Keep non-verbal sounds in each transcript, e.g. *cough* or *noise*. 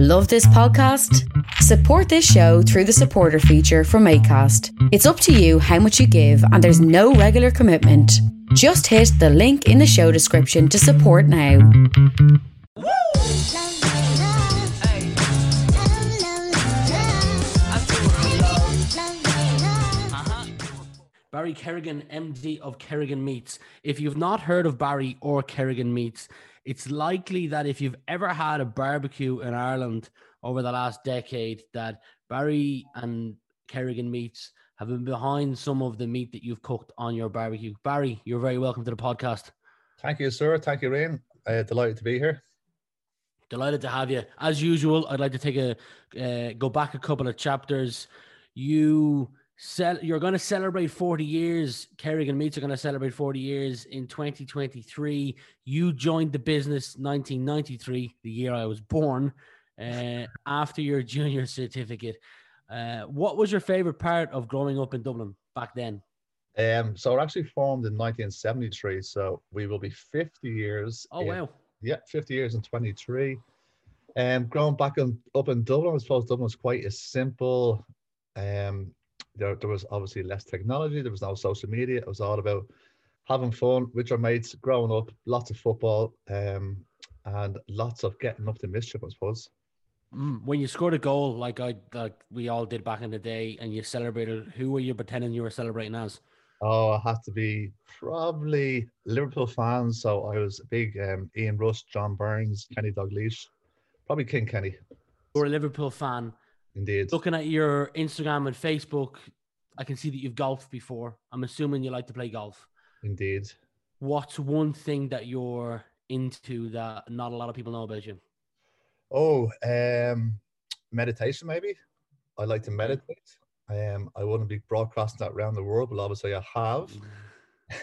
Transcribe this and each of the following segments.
Love this podcast? Support this show through the supporter feature from ACAST. It's up to you how much you give, and there's no regular commitment. Just hit the link in the show description to support now. Barry Kerrigan, MD of Kerrigan Meats. If you've not heard of Barry or Kerrigan Meats, it's likely that if you've ever had a barbecue in Ireland over the last decade, that Barry and Kerrigan Meats have been behind some of the meat that you've cooked on your barbecue. Barry, you're very welcome to the podcast. Thank you, sir. Thank you, Rain. Uh, delighted to be here. Delighted to have you. As usual, I'd like to take a uh, go back a couple of chapters. You Cel- you're going to celebrate 40 years. Kerrigan Meats are going to celebrate 40 years in 2023. You joined the business 1993, the year I was born, uh, *laughs* after your junior certificate. Uh, what was your favorite part of growing up in Dublin back then? Um, so we're actually formed in 1973. So we will be 50 years. Oh, in, wow. Yeah, 50 years in 23. Um, growing back in, up in Dublin, I suppose Dublin was quite a simple um, there, there was obviously less technology. There was no social media. It was all about having fun with your mates, growing up, lots of football, um, and lots of getting up to mischief, I suppose. Mm, when you scored a goal, like I, like we all did back in the day, and you celebrated, who were you pretending you were celebrating as? Oh, I had to be probably Liverpool fans. So I was a big um, Ian Rush, John Barnes, Kenny Dalglish, probably King Kenny. You're a Liverpool fan. Indeed. Looking at your Instagram and Facebook, I can see that you've golfed before. I'm assuming you like to play golf. Indeed. What's one thing that you're into that not a lot of people know about you? Oh, um, meditation maybe. I like to meditate. Um, I wouldn't be broadcasting that around the world, but obviously I have.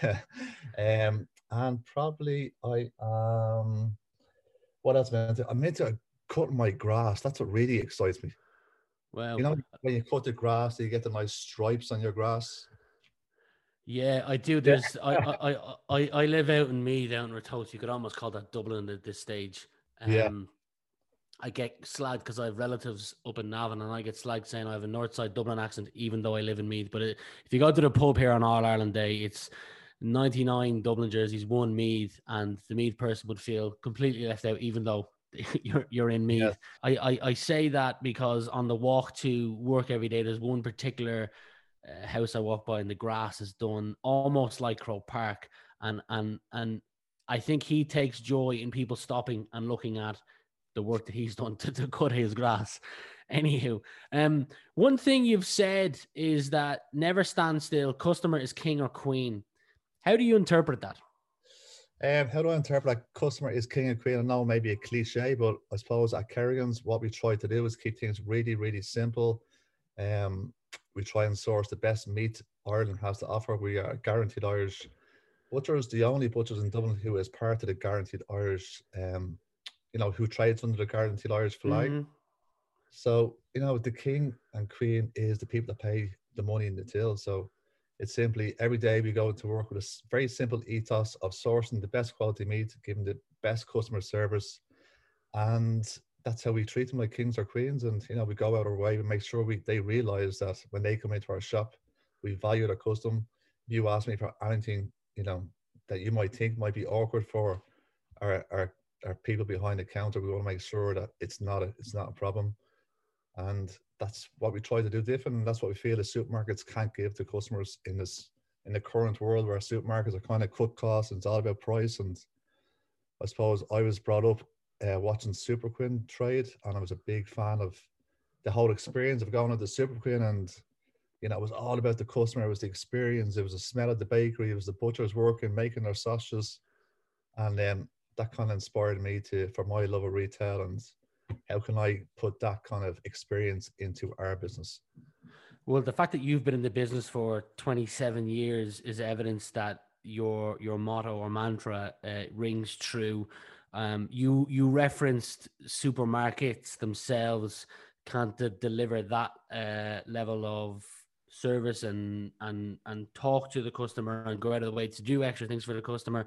*laughs* um, and probably I um, what else am I into? I'm into cutting my grass. That's what really excites me. Well, you know, when you cut the grass, you get the nice stripes on your grass. Yeah, I do. There's I, I I I live out in Meath down in Ratoath. You could almost call that Dublin at this stage. Um, yeah. I get slagged because I have relatives up in Navan, and I get slagged saying I have a North Side Dublin accent, even though I live in Meath. But it, if you go to the pub here on All Ireland Day, it's 99 Dublin jerseys, one Meath, and the Meath person would feel completely left out, even though *laughs* you're you're in Meath. Yeah. I, I I say that because on the walk to work every day, there's one particular uh, house I walk by, and the grass is done almost like Croke Park, and and and I think he takes joy in people stopping and looking at the work that he's *laughs* done to, to cut his grass. Anywho, um, one thing you've said is that never stand still. Customer is king or queen. How do you interpret that? Um, how do I interpret that customer is king and queen? I know maybe a cliche, but I suppose at Kerrigan's, what we try to do is keep things really, really simple. Um, we try and source the best meat Ireland has to offer. We are guaranteed Irish butchers, the only butchers in Dublin who is part of the guaranteed Irish um, you know, who trades under the guaranteed Irish flag. Mm-hmm. So, you know, the king and queen is the people that pay the money in the till. So it's simply every day we go to work with a very simple ethos of sourcing the best quality meat, giving the best customer service. And that's how we treat them like kings or queens. And, you know, we go out our way and make sure we they realize that when they come into our shop, we value their custom. You ask me for anything, you know, that you might think might be awkward for our, our are people behind the counter. We want to make sure that it's not a it's not a problem, and that's what we try to do different. And that's what we feel the supermarkets can't give to customers in this in the current world where supermarkets are kind of cut costs and it's all about price. And I suppose I was brought up uh, watching Superquinn trade, and I was a big fan of the whole experience of going into Superquinn and you know, it was all about the customer. It was the experience. It was the smell of the bakery. It was the butchers working, making their sausages. And um, that kind of inspired me to for my love of retail and how can I put that kind of experience into our business? Well, the fact that you've been in the business for 27 years is evidence that your your motto or mantra uh, rings true. Um, you you referenced supermarkets themselves can't de- deliver that uh, level of service and and and talk to the customer and go out of the way to do extra things for the customer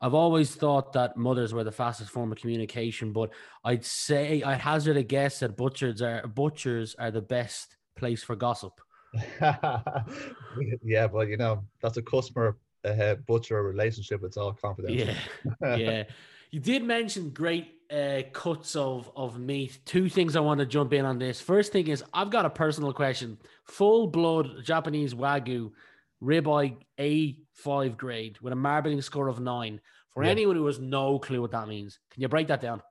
I've always thought that mothers were the fastest form of communication, but I'd say I'd hazard a guess that butchers are butchers are the best place for gossip. *laughs* yeah, but you know that's a customer uh, butcher relationship. It's all confidential. Yeah, *laughs* yeah. You did mention great uh, cuts of of meat. Two things I want to jump in on this. First thing is I've got a personal question. Full blood Japanese wagyu ribeye A5 grade with a marbling score of nine. For yeah. anyone who has no clue what that means, can you break that down?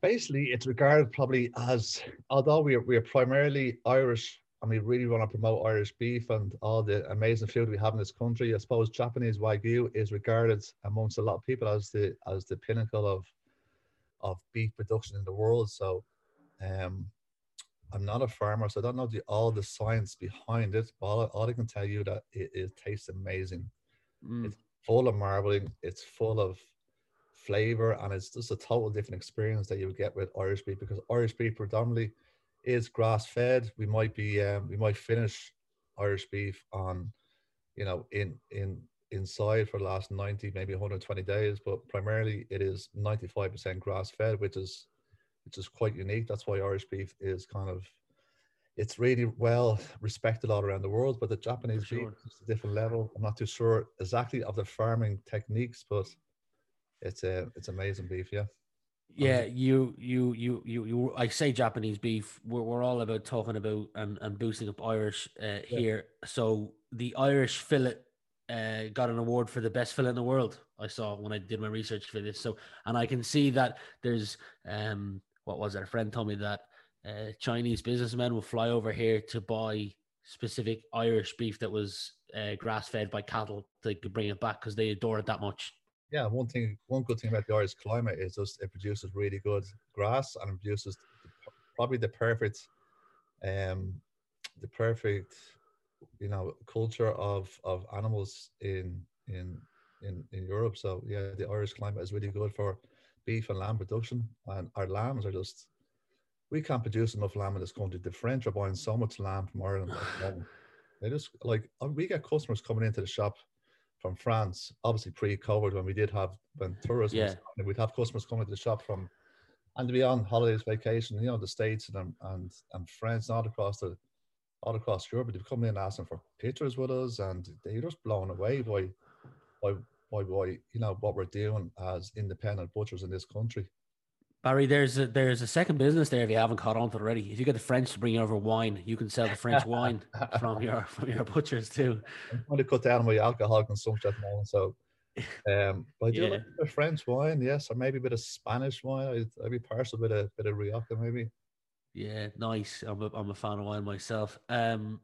Basically, it's regarded probably as, although we are, we are primarily Irish and we really want to promote Irish beef and all the amazing food we have in this country, I suppose Japanese Wagyu is regarded amongst a lot of people as the as the pinnacle of of beef production in the world. So um, I'm not a farmer, so I don't know the, all the science behind it. But all, all I can tell you that it, it tastes amazing. Mm. It's full of marbling. It's full of flavor, and it's just a total different experience that you would get with Irish beef because Irish beef predominantly is grass fed. We might be um, we might finish Irish beef on, you know, in in inside for the last 90 maybe 120 days but primarily it is 95% grass fed which is which is quite unique. That's why Irish beef is kind of it's really well respected all around the world. But the Japanese sure. beef is a different level. I'm not too sure exactly of the farming techniques, but it's a it's amazing beef. Yeah. Yeah, you, you, you, you, you. I say Japanese beef. We're, we're all about talking about and, and boosting up Irish uh, here. Yeah. So the Irish fillet uh, got an award for the best fillet in the world. I saw when I did my research for this. So, and I can see that there's um, what was it? A friend told me that uh, Chinese businessmen will fly over here to buy specific Irish beef that was uh, grass fed by cattle to bring it back because they adore it that much. Yeah, one thing, one good thing about the Irish climate is just it produces really good grass and produces probably the perfect, um, the perfect, you know, culture of of animals in in in in Europe. So yeah, the Irish climate is really good for beef and lamb production, and our lambs are just we can't produce enough lamb in this country. The French are buying so much lamb from Ireland. *sighs* they just like uh, we get customers coming into the shop from France, obviously pre-COVID when we did have when tourism, yeah. was, we'd have customers coming to the shop from and to be on holidays, vacation, you know, the states and and and friends all across the all across Europe. They've come in asking for pictures with us, and they're just blown away by by by by you know what we're doing as independent butchers in this country. Barry, there's a there's a second business there if you haven't caught on to it already. If you get the French to bring over wine, you can sell the French *laughs* wine from your from your butchers too. I'm trying to cut down my alcohol consumption at the moment, so *laughs* um, but I do yeah. like a French wine, yes, or maybe a bit of Spanish wine. I'd, I'd be partial with a bit of Rioja, maybe. Yeah, nice. I'm a, I'm a fan of wine myself. Um,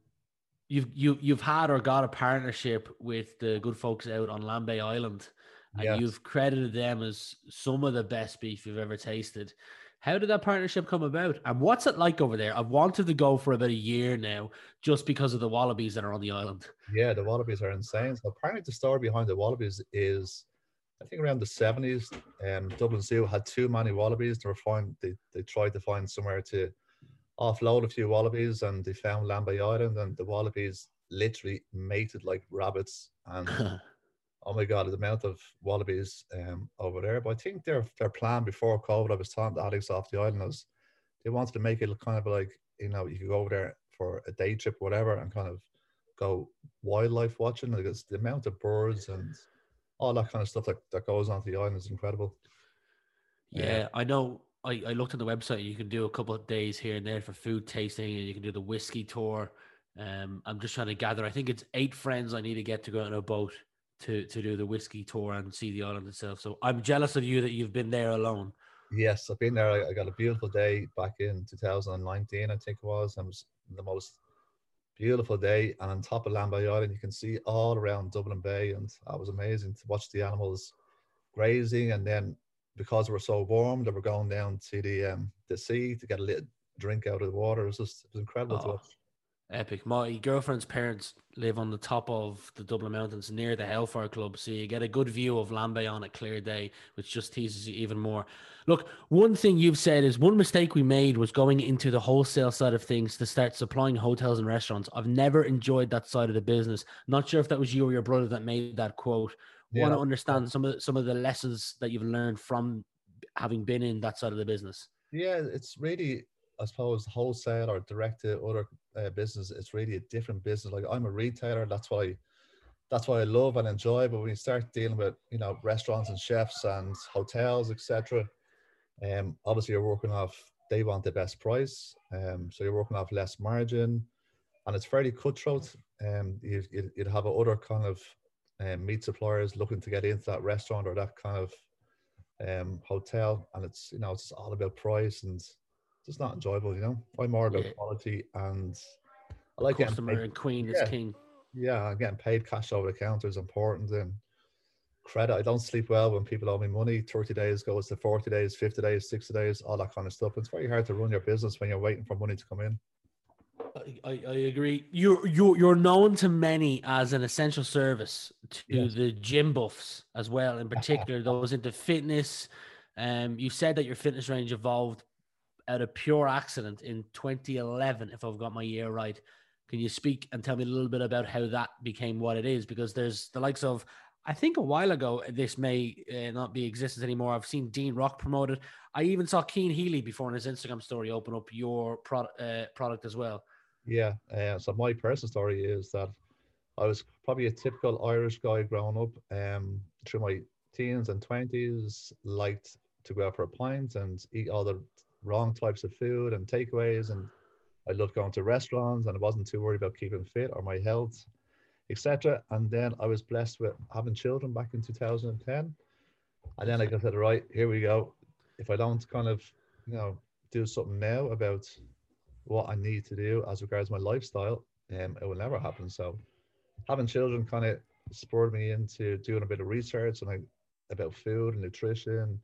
you've you you've had or got a partnership with the good folks out on Lambay Island, and yes. you've credited them as some of the best beef you've ever tasted. How did that partnership come about, and what's it like over there? I've wanted to go for about a year now, just because of the wallabies that are on the island. Yeah, the wallabies are insane. So apparently, the story behind the wallabies is, I think around the seventies, um, Dublin Zoo had too many wallabies. They were find they they tried to find somewhere to offload a few wallabies and they found Lambay Island and the wallabies literally mated like rabbits and *laughs* oh my god the amount of wallabies um, over there. But I think their their plan before COVID I was telling the addicts off the island was they wanted to make it kind of like you know you could go over there for a day trip whatever and kind of go wildlife watching. Because the amount of birds and all that kind of stuff that, that goes onto the island is incredible. Yeah, I know I, I looked on the website. You can do a couple of days here and there for food tasting, and you can do the whiskey tour. Um, I'm just trying to gather. I think it's eight friends I need to get to go on a boat to to do the whiskey tour and see the island itself. So I'm jealous of you that you've been there alone. Yes, I've been there. I, got a beautiful day back in 2019, I think it was. It was the most beautiful day. And on top of Lambay Island, you can see all around Dublin Bay, and that was amazing to watch the animals grazing and then because we're so warm that we're going down to the um, the sea to get a little drink out of the water. It was just it was incredible oh, to watch. Epic. My girlfriend's parents live on the top of the Dublin Mountains near the Hellfire Club, so you get a good view of Lambay on a clear day, which just teases you even more. Look, one thing you've said is one mistake we made was going into the wholesale side of things to start supplying hotels and restaurants. I've never enjoyed that side of the business. Not sure if that was you or your brother that made that quote yeah. want to understand some of the, some of the lessons that you've learned from having been in that side of the business. Yeah, it's really, I suppose, wholesale or direct to other uh, business. It's really a different business. Like I'm a retailer. That's why, that's why I love and enjoy. But when you start dealing with, you know, restaurants and chefs and hotels, etc., um, obviously you're working off. They want the best price, um, so you're working off less margin, and it's fairly cutthroat. Um, you, would you'd have a other kind of um, meat suppliers looking to get into that restaurant or that kind of um, hotel, and it's you know it's all about price and it's just not enjoyable. You know, I'm more about yeah. quality and I like customer and queen yeah. is king. Yeah, getting paid cash over the counter is important and credit. I don't sleep well when people owe me money. 30 days goes to 40 days, 50 days, 60 days, all that kind of stuff. It's very hard to run your business when you're waiting for money to come in. I, I agree. You're you're you're known to many as an essential service to yes. the gym buffs as well, in particular *laughs* those into fitness. Um, you said that your fitness range evolved out of pure accident in 2011, if I've got my year right. Can you speak and tell me a little bit about how that became what it is? Because there's the likes of, I think a while ago, this may uh, not be existence anymore. I've seen Dean Rock promoted. I even saw Cian Healy before in his Instagram story open up your product uh, product as well. Yeah. Uh, so my personal story is that I was probably a typical Irish guy growing up. Um, through my teens and twenties, liked to go out for a pint and eat all the wrong types of food and takeaways. And I loved going to restaurants, and I wasn't too worried about keeping fit or my health, etc. And then I was blessed with having children back in 2010. And then I said, right, here we go. If I don't kind of, you know, do something now about what I need to do as regards my lifestyle, um, it will never happen. So having children kind of spurred me into doing a bit of research and I, about food and nutrition.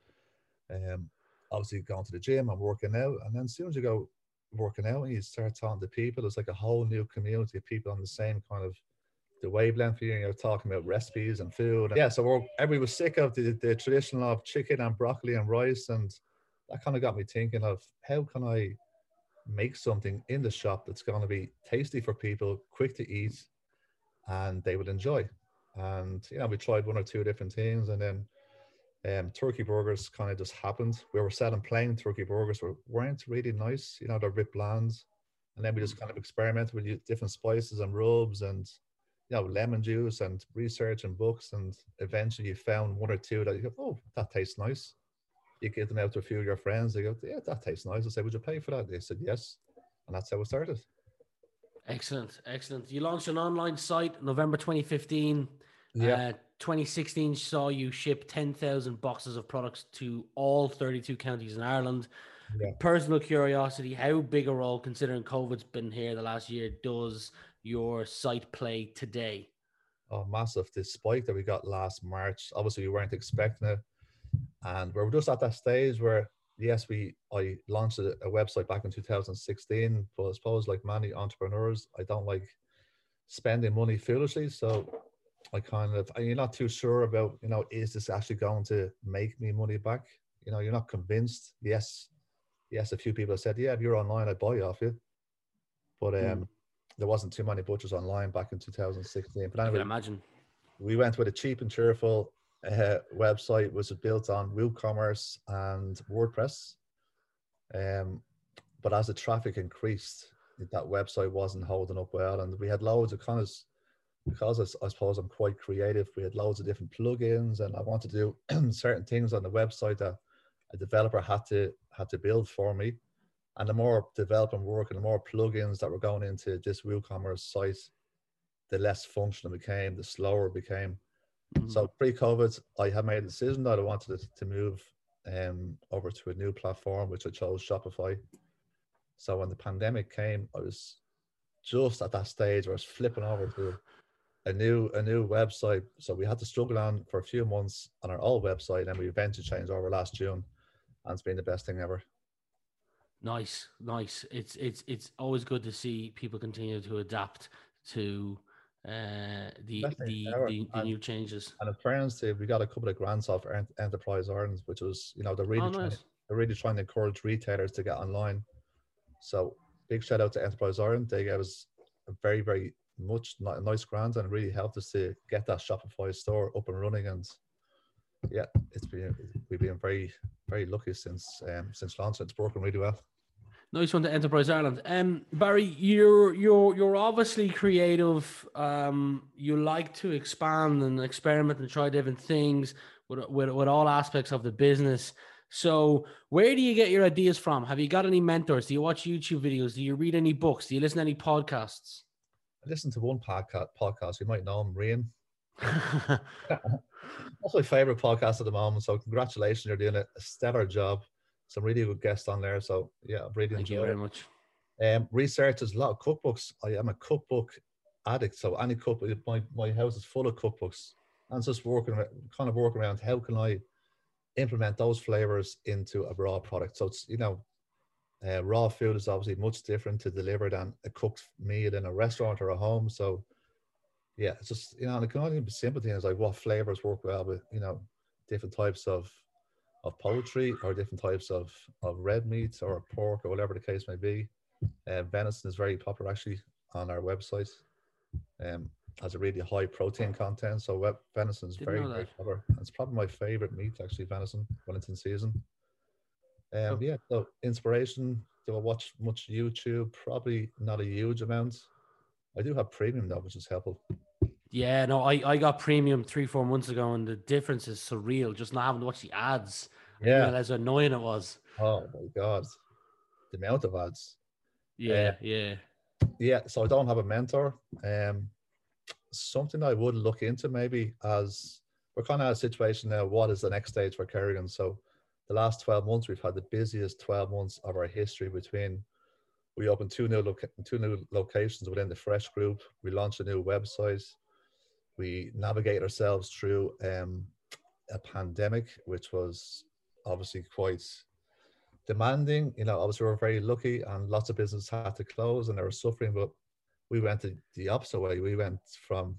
Um, obviously going to the gym and working out. And then as soon as you go working out and you start talking to people, it's like a whole new community of people on the same kind of the wavelength you know, talking about recipes and food. yeah, so we're, everybody was sick of the, the traditional of chicken and broccoli and rice. And that kind of got me thinking of how can I make something in the shop that's going to be tasty for people, quick to eat, and they will enjoy. And you know, we tried one or two different things, and then um, turkey burgers kind of just happened. We were selling plain turkey burgers, were, weren't really nice. You know, they're a bit bland. And then we just kind of experimented with different spices and rubs and you know lemon juice and research and books. And eventually, you found one or two that you go, oh, that tastes nice you get them out to a few of your friends. They go, yeah, that tastes nice. I say, would you pay for that? They said yes, and that's how it started. Excellent, excellent. You launched an online site November 2015. Yeah. Uh, 2016 saw you ship 10,000 boxes of products to all 32 counties in Ireland. Yeah. Personal curiosity: How big a role, considering COVID's been here the last year, does your site play today? Oh, massive! This spike that we got last March. Obviously, we weren't expecting it and we're just at that stage where yes we i launched a, a, website back in 2016 but i suppose like many entrepreneurs i don't like spending money foolishly. So i kind of you're not too sure about you know is this actually going to make me money back? You know you're not convinced. Yes yes a few people have said yeah if you're online i buy you off you. But hmm. um mm. there wasn't too many butchers online back in 2016 but anyway, I can imagine. we went with a cheap and cheerful uh, website was built on WooCommerce and WordPress. Um, but as the traffic increased, that website wasn't holding up well, and we had loads of kind of because I, I suppose I'm quite creative. We had loads of different plugins, and I wanted to do *clears throat* certain things on the website that a developer had to had to build for me. And the more development work and the more plugins that were going into this WooCommerce site, the less functional it became, the slower it became. Mm-hmm. So pre-COVID, I had made a decision that I wanted to move um, over to a new platform, which I chose Shopify. So when the pandemic came, I was just at that stage where I was flipping over to a new a new website. So we had to struggle on for a few months on our old website, and we eventually changed over last June, and it's been the best thing ever. Nice, nice. It's it's it's always good to see people continue to adapt to uh, the the, the, the, new changes. And to, we got a couple of grants off Enterprise Ireland, which was you know they're really oh, trying, nice. they're really trying to encourage retailers to get online. So big shout out to Enterprise Ireland. They gave us a very very much nice grant and really helped us to get that Shopify store up and running. And yeah, it's been we've been very very lucky since um, since launch. It's working really well. Nice one to Enterprise Ireland. Um, Barry, you're you're you're obviously creative. Um, you like to expand and experiment and try different things with, with with all aspects of the business. So, where do you get your ideas from? Have you got any mentors? Do you watch YouTube videos? Do you read any books? Do you listen to any podcasts? I listen to one podcast. Podcast you might know him, Rian. *laughs* *laughs* That's my favorite podcast at the moment. So, congratulations, you're doing a stellar job some really good guests on there. So yeah, I've really Thank enjoyed you very it. much. Um, research is a lot of cookbooks. I am a cookbook addict, so any cookbook, my my house is full of cookbooks, and just working kind of working around how can I implement those flavors into a raw product. So it's you know, uh, raw food is obviously much different to deliver than a cooked meal in a restaurant or a home. So yeah, it's just you know, and it can only be simple things like what flavors work well with you know different types of of poultry or different types of, of red meats or pork or whatever the case may be. Uh, venison is very popular actually on our website. Um, has a really high protein content, so venison is very very popular. It's probably my favorite meat actually, venison when it's in season. Um, oh. yeah, so inspiration. Do I watch much YouTube? Probably not a huge amount. I do have premium though, which is helpful. Yeah, no, I, I got premium three, four months ago, and the difference is surreal. Just not having to watch the ads. Yeah. As annoying it was. Oh my god. The amount of ads. Yeah, uh, yeah. Yeah. So I don't have a mentor. Um something I would look into maybe as we're kind of at a situation now. What is the next stage for Kerrigan? So the last 12 months, we've had the busiest 12 months of our history between we opened two new loca- two new locations within the Fresh Group. We launched a new website we navigate ourselves through um, a pandemic, which was obviously quite demanding. You know, obviously we are very lucky, and lots of businesses had to close and they were suffering. But we went the opposite way. We went from,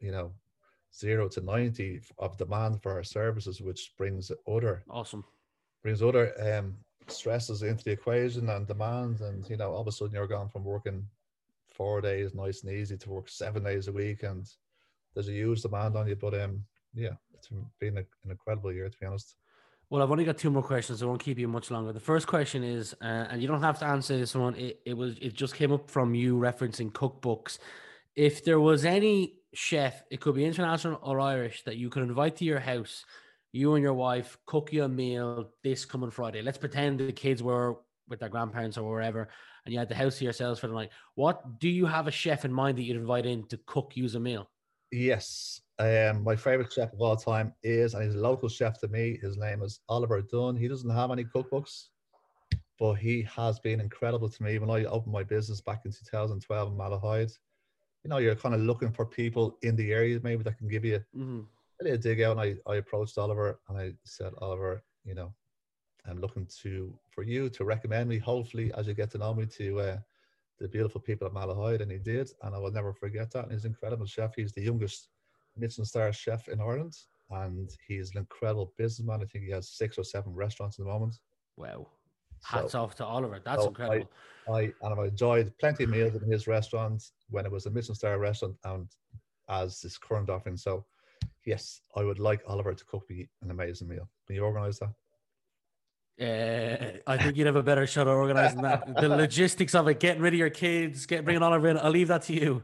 you know, zero to ninety of demand for our services, which brings other awesome brings other um, stresses into the equation and demand. And you know, all of a sudden you're gone from working four days nice and easy to work seven days a week and there's a huge demand on you. But um, yeah, it's been a, an incredible year to be honest. Well, I've only got two more questions. I won't keep you much longer. The first question is, uh, and you don't have to answer this one. It, it was it just came up from you referencing cookbooks. If there was any chef, it could be international or Irish, that you could invite to your house, you and your wife cook you a meal this coming Friday. Let's pretend the kids were with their grandparents or wherever, and you had the house to yourselves for the night. What do you have a chef in mind that you'd invite in to cook you a meal? Yes. Um, my favorite chef of all time is, and he's a local chef to me. His name is Oliver Dunne. He doesn't have any cookbooks, but he has been incredible to me. When I opened my business back in 2012 in Malahide, you know, you're kind of looking for people in the area maybe that can give you mm-hmm. a little dig out. And I, I approached Oliver and I said, Oliver, you know, I'm looking to for you to recommend me. Hopefully, as you get to know me, to uh, the beautiful people at Malahide, and he did, and I will never forget that. And he's an incredible chef. He's the youngest Michelin star chef in Ireland, and he's an incredible businessman. I think he has six or seven restaurants at the moment. Wow. Hats so, off to Oliver. That's so incredible. I, I and I've enjoyed plenty of meals in his restaurant when it was a Michelin star restaurant and as this current offering. So yes, I would like Oliver to cook me an amazing meal. Can you organize that? Uh, I think you'd have a better shot at organizing that. The logistics of it, getting rid of your kids, get bringing Oliver in, I'll leave that to you.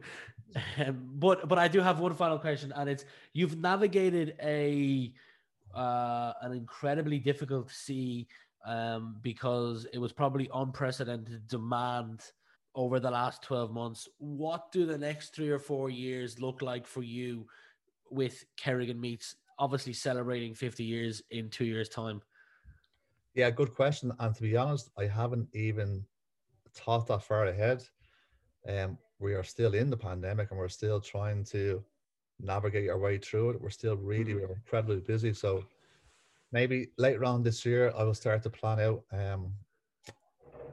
Um, but but I do have one final question, and it's you've navigated a uh, an incredibly difficult sea um, because it was probably unprecedented demand over the last 12 months. What do the next three or four years look like for you with Kerrigan Meats? Obviously, celebrating 50 years in two years' time. Yeah, good question. And to be honest, I haven't even thought that far ahead. Um, we are still in the pandemic and we're still trying to navigate our way through it. We're still really mm-hmm. incredibly busy. So maybe later on this year, I will start to plan out um,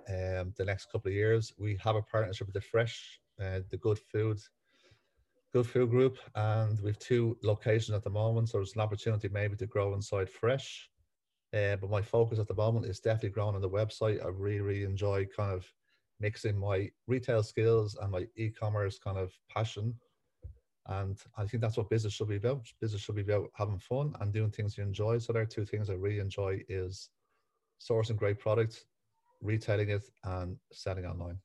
um, the next couple of years. We have a partnership with the Fresh, uh, the Good Food, Good Food Group, and we've two locations at the moment. So there's an opportunity maybe to grow inside Fresh uh, but my focus at the moment is definitely growing on the website. I really, really enjoy kind of mixing my retail skills and my e-commerce kind of passion. And I think that's what business should be about. Business should be about having fun and doing things you enjoy. So there are two things I really enjoy is sourcing great products, retailing it, and selling online.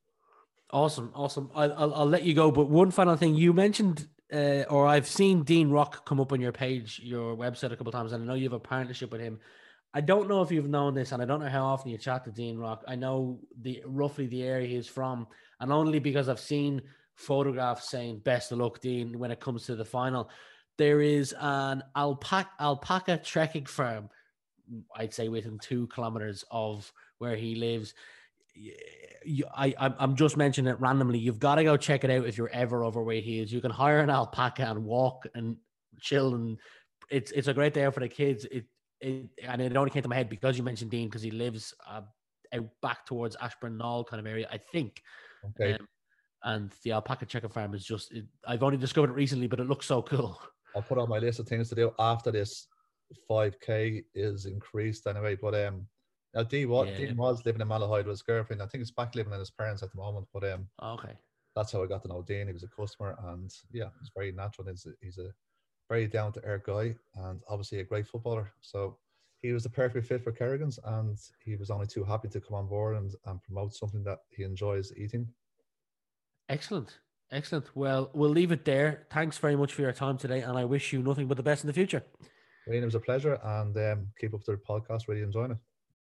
Awesome, awesome. I'll, I'll, I'll let you go, but one final thing you mentioned, uh, or I've seen Dean Rock come up on your page, your website a couple times, and I know you have a partnership with him. I don't know if you've known this, and I don't know how often you chat to Dean Rock. I know the roughly the area he's from, and only because I've seen photographs saying "Best of luck, Dean" when it comes to the final. There is an alpaca alpaca trekking firm, I'd say within two kilometers of where he lives. I, I'm just mentioning it randomly. You've got to go check it out if you're ever over where he is. You can hire an alpaca and walk and chill, and it's it's a great day for the kids. It it, and it only came to my head because you mentioned Dean because he lives uh, out back towards Ashbourne Knoll kind of area, I think. Okay. Um, and the alpaca checker farm is just, it, I've only discovered it recently, but it looks so cool. *laughs* I'll put on my list of things to do after this 5K is increased anyway. But um, now Dean, what, yeah. Dean was living in Malahide with his girlfriend. I think he's back living in his parents at the moment. But um, okay. That's how I got to know Dean. He was a customer, and yeah, he's very natural. He's a, he's a very down to earth guy, and obviously a great footballer. So he was the perfect fit for Kerrigan's, and he was only too happy to come on board and, and promote something that he enjoys eating. Excellent. Excellent. Well, we'll leave it there. Thanks very much for your time today, and I wish you nothing but the best in the future. Wayne, it was a pleasure, and um, keep up the podcast. Really enjoying it.